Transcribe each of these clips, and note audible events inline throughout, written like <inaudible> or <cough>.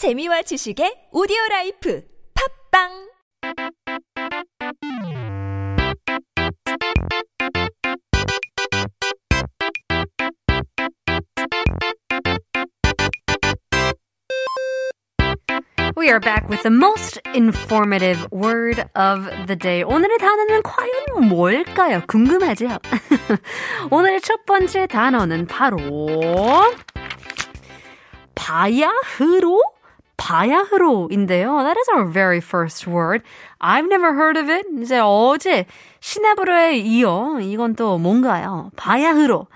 재미와 지식의 오디오 라이프 팝빵 We are back with the most informative word of the day. 오늘의 단어는 과연 뭘까요? 궁금하죠? <laughs> 오늘의 첫 번째 단어는 바로 바야흐로? 바야흐로인데요. That is our very first word. I've never heard of it. 이제 어제 시나브로에 이어 이건 또 뭔가요? 바야흐로.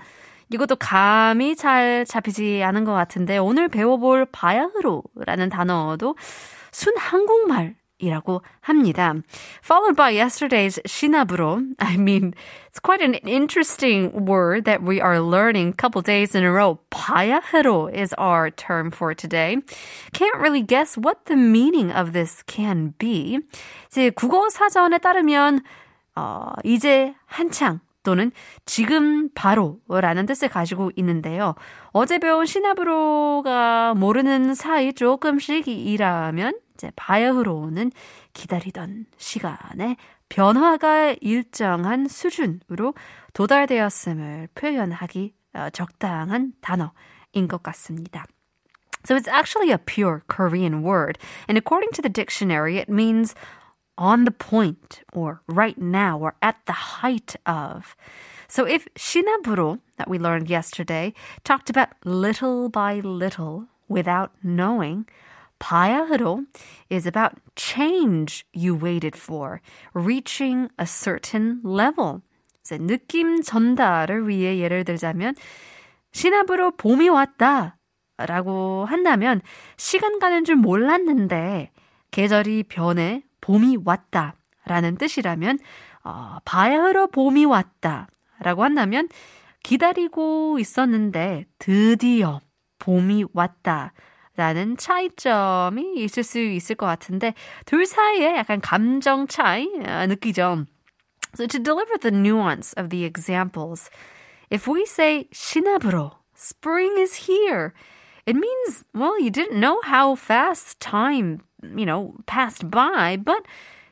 이것도 감이 잘 잡히지 않은 것 같은데 오늘 배워볼 바야흐로라는 단어도 순 한국말 이라고 합니다. Followed by yesterday's 시나브로. I mean, it's quite an interesting word that we are learning couple days in a row. 바야흐로 is our term for today. Can't really guess what the meaning of this can be. 이제 국어 사전에 따르면 어, 이제 한창 또는 지금 바로라는 뜻을 가지고 있는데요. 어제 배운 시나브로가 모르는 사이 조금씩 일하면 이제 바야흐로는 기다리던 시간에 변화가 일정한 수준으로 도달되었음을 표현하기 적당한 단어인 것 같습니다. So it's actually a pure Korean word. And according to the dictionary, it means on the point or right now or at the height of. So if 신압으로 that we learned yesterday talked about little by little without knowing, 바야흐로 is about change you waited for, reaching a certain level. 이제 느낌 전달을 위해 예를 들자면 신압으로 봄이 왔다 라고 한다면 시간 가는 줄 몰랐는데 계절이 변해 봄이 왔다 라는 뜻이라면 어, 바야흐로 봄이 왔다 라고 한다면 기다리고 있었는데 드디어 봄이 왔다 라는 차이점이 있을 수 있을 것 같은데 둘 사이에 약간 감정 차이 느끼죠. So to deliver the nuance of the examples, if we say 시나브로, spring is here, it means, well, you didn't know how fast time, you know, passed by, but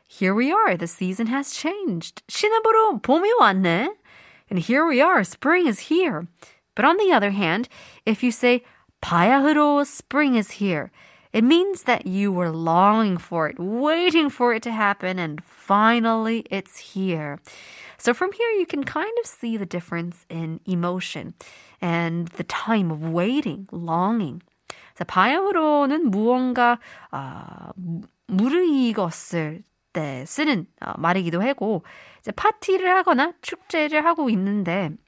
here we are. The season has changed. 시나브로 봄이 왔네. And here we are. Spring is here. But on the other hand, if you say 바야흐로 spring is here, it means that you were longing for it, waiting for it to happen, and finally it's here. So from here, you can kind of see the difference in emotion and the time of waiting, longing. 자, 바야흐로는 무언가 아, 무르익었을 때 쓰는 어, 말이기도 하고 이제 파티를 하거나 축제를 하고 있는데 아,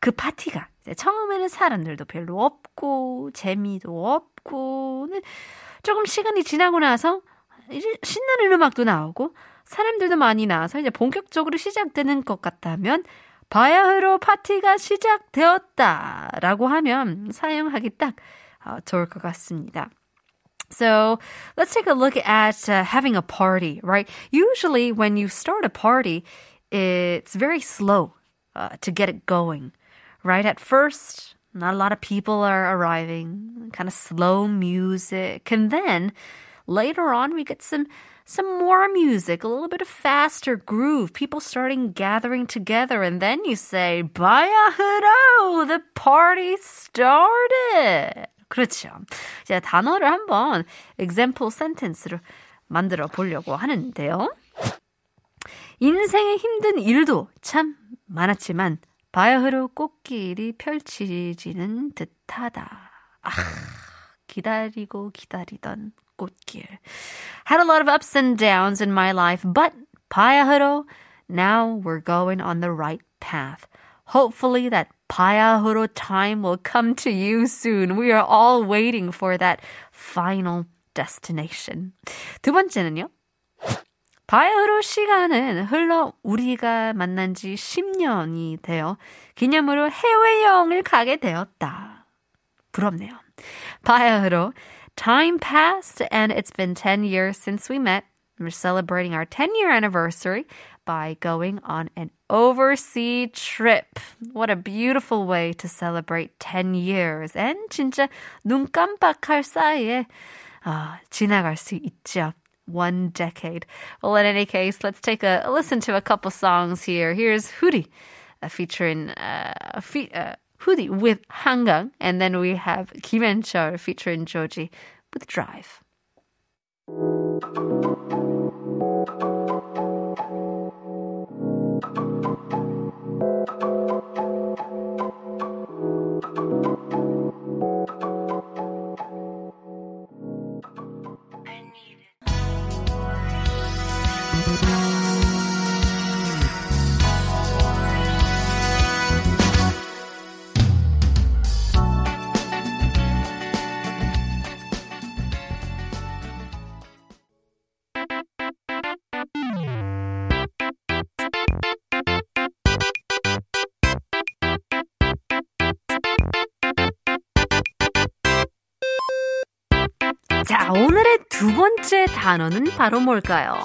그 파티가 처음에는 사람들도 별로 없고 재미도 없고는 조금 시간이 지나고 나서 이제 신나는 음악도 나오고 사람들도 많이 나와서 이제 본격적으로 시작되는 것 같다면 바야흐로 파티가 시작되었다라고 하면 사용하기 딱 어, 좋을 것 같습니다. So let's take a look at uh, having a party, right? Usually when you start a party, it's very slow uh, to get it going, right? At first, not a lot of people are arriving, kind of slow music. And then later on, we get some some more music, a little bit of faster groove, people starting gathering together, and then you say, Bayahudo, the party started. 그렇죠. 이제 단어를 한번 example sentence로 만들어 보려고 하는데요. 인생의 힘든 일도 참 많았지만 바야흐로 꽃길이 펼치지는 듯하다. 아, 기다리고 기다리던 꽃길. Had a lot of ups and downs in my life, but 바야흐로, now we're going on the right path. Hopefully that 바야흐로 time will come to you soon. We are all waiting for that final destination. 두 번째는요. 바야흐로 시간은 흘러 우리가 만난 지 10년이 되어 기념으로 해외여행을 가게 되었다. 부럽네요. 바야흐로 time passed and it's been 10 years since we met. We're celebrating our 10 year anniversary. by going on an overseas trip. What a beautiful way to celebrate 10 years. And 진짜 눈 깜빡할 사이에 아, 지나갈 수 있죠. One decade. Well, in any case, let's take a, a listen to a couple songs here. Here's Hootie featuring uh, a fe- uh, Hootie with Hangang, and then we have Kim Chol featuring Joji with Drive. 자, 오늘의 두 번째 단어는 바로 뭘까요?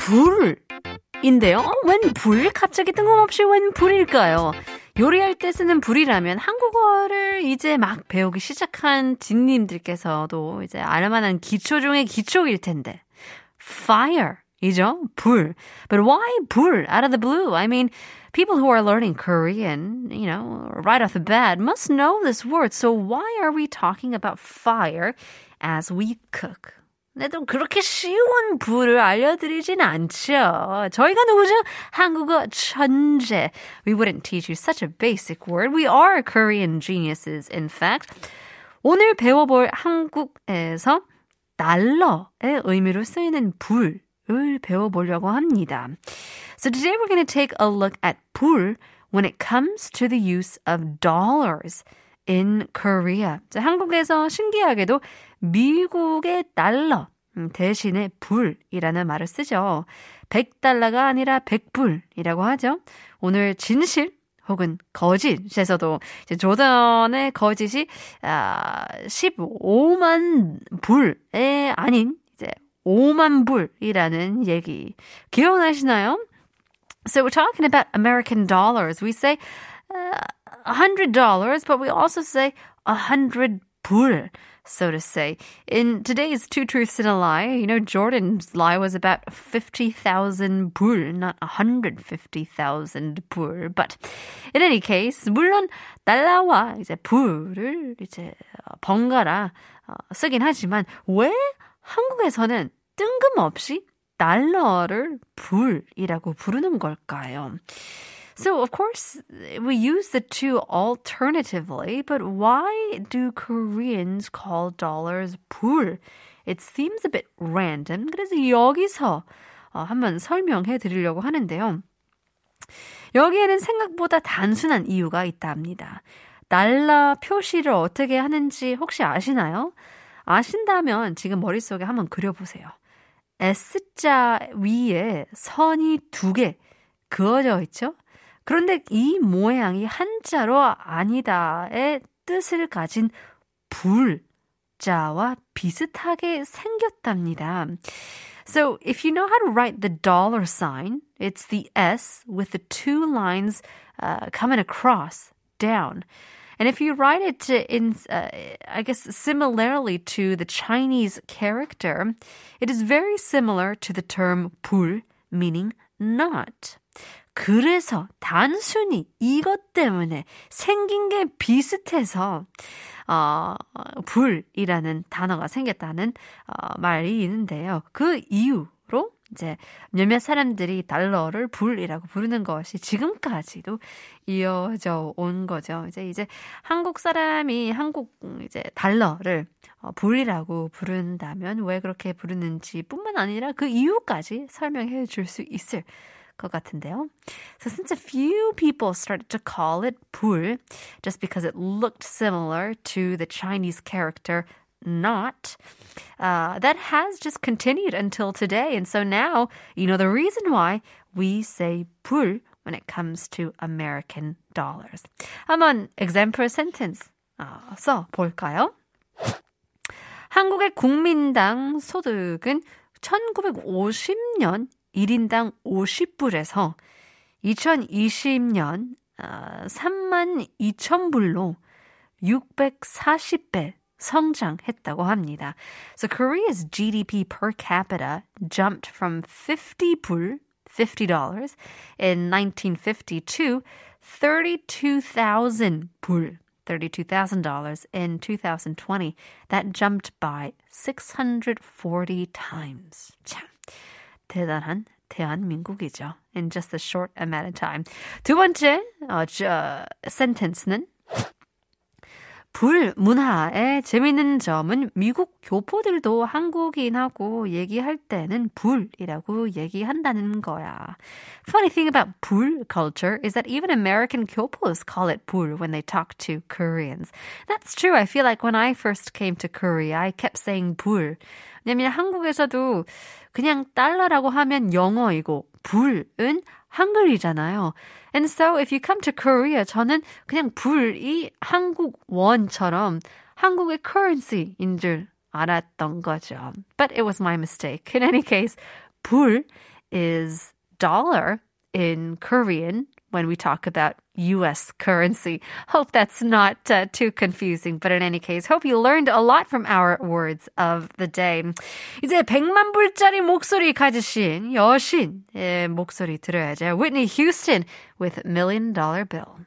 불인데요. 어, 웬 불? 갑자기 뜬금없이 웬 불일까요? 요리할 때 쓰는 불이라면 한국어를 이제 막 배우기 시작한 진님들께서도 이제 알만한 기초 중의 기초일 텐데. fire 이죠? 불. But why 불? Out of the blue. I mean, people who are learning Korean, you know, right off the bat must know this word. So why are we talking about fire as we cook? 근데 또 그렇게 쉬운 불을 알려드리진 않죠. 저희가 누구죠? 한국어 천재. We wouldn't teach you such a basic word. We are Korean geniuses, in fact. 오늘 배워볼 한국에서 달러의 의미로 쓰이는 불을 배워보려고 합니다. So today we're going to take a look at 불 when it comes to the use of dollars in Korea. 자, 한국에서 신기하게도 미국의 달러 대신에 불이라는 말을 쓰죠. 100달러가 아니라 100불이라고 하죠. 오늘 진실 혹은 거짓에서도 이제 조던의 거짓이 아, 15만 불에 아닌 이제 5만 불이라는 얘기 기억나시나요? So we're talking about American dollars. We say uh, $100, but we also say 100 불, so to say. In today's Two Truths and a Lie, you know, Jordan's lie was about 50,000 불, not 150,000 불. But in any case, 물론 달러와 이제 불을 이제 번갈아 쓰긴 하지만 왜 한국에서는 뜬금없이 달러를 불이라고 부르는 걸까요? So, of course, we use the two alternatively, but why do Koreans call dollars 불? It seems a bit random. 그래서 여기서 한번 설명해 드리려고 하는데요. 여기에는 생각보다 단순한 이유가 있답니다. 달러 표시를 어떻게 하는지 혹시 아시나요? 아신다면 지금 머릿속에 한번 그려보세요. S자 위에 선이 두 개 그어져 있죠? 그런데 이 모양이 한자로 아니다의 뜻을 가진 불자와 비슷하게 생겼답니다. So if you know how to write the dollar sign, it's the S with the two lines uh, coming across down. And if you write it in, uh, I guess, similarly to the Chinese character, it is very similar to the term 불, meaning not. 그래서 단순히 이것 때문에 생긴 게 비슷해서 어, 불이라는 단어가 생겼다는 어, 말이 있는데요. 그 이유로 이제 몇몇 사람들이 달러를 불이라고 부르는 것이 지금까지도 이어져 온 거죠. 이제 이제 한국 사람이 한국 이제 달러를 어, 불이라고 부른다면 왜 그렇게 부르는지 뿐만 아니라 그 이유까지 설명해 줄 수 있을 것 같은데요. So since a few people started to call it 불 just because it looked similar to the Chinese character not. Uh, that has just continued until today. And so now, you know, the reason why we say 불 when it comes to American dollars. 한번 example sentence 어, 써 볼까요? 한국의 국민당 소득은 1950년 1인당 50불에서 2020년 어, 3만 2천 불로 640배 성장했다고 합니다. So Korea's GDP per capita jumped from 50 불, $50 in 1950 to 32,000 불, $32,000 in 2020. That jumped by 640 times. 참, 대단한 대한민국이죠. In just a short amount of time. 두 번째 어, 저, sentence는 불 문화의 재미있는 점은 미국 교포들도 한국인하고 얘기할 때는 불이라고 얘기한다는 거야. Funny thing about 불 culture is that even American 교포s call it 불 when they talk to Koreans. That's true. I feel like when I first came to Korea, I kept saying 불. 왜냐면 한국에서도 그냥 달러라고 하면 영어이고 불은 한글이잖아요. And so if you come to Korea, 저는 그냥 불이 한국 원처럼 한국의 currency인 줄 알았던 거죠. But it was my mistake. In any case, 불 is dollar in Korean when we talk about US currency. Hope that's not uh, too confusing, but in any case, hope you learned a lot from our words of the day. 이제 100만 불짜리 목소리 가지신 여신의 목소리 들어야죠. Whitney Houston with Million Dollar Bill.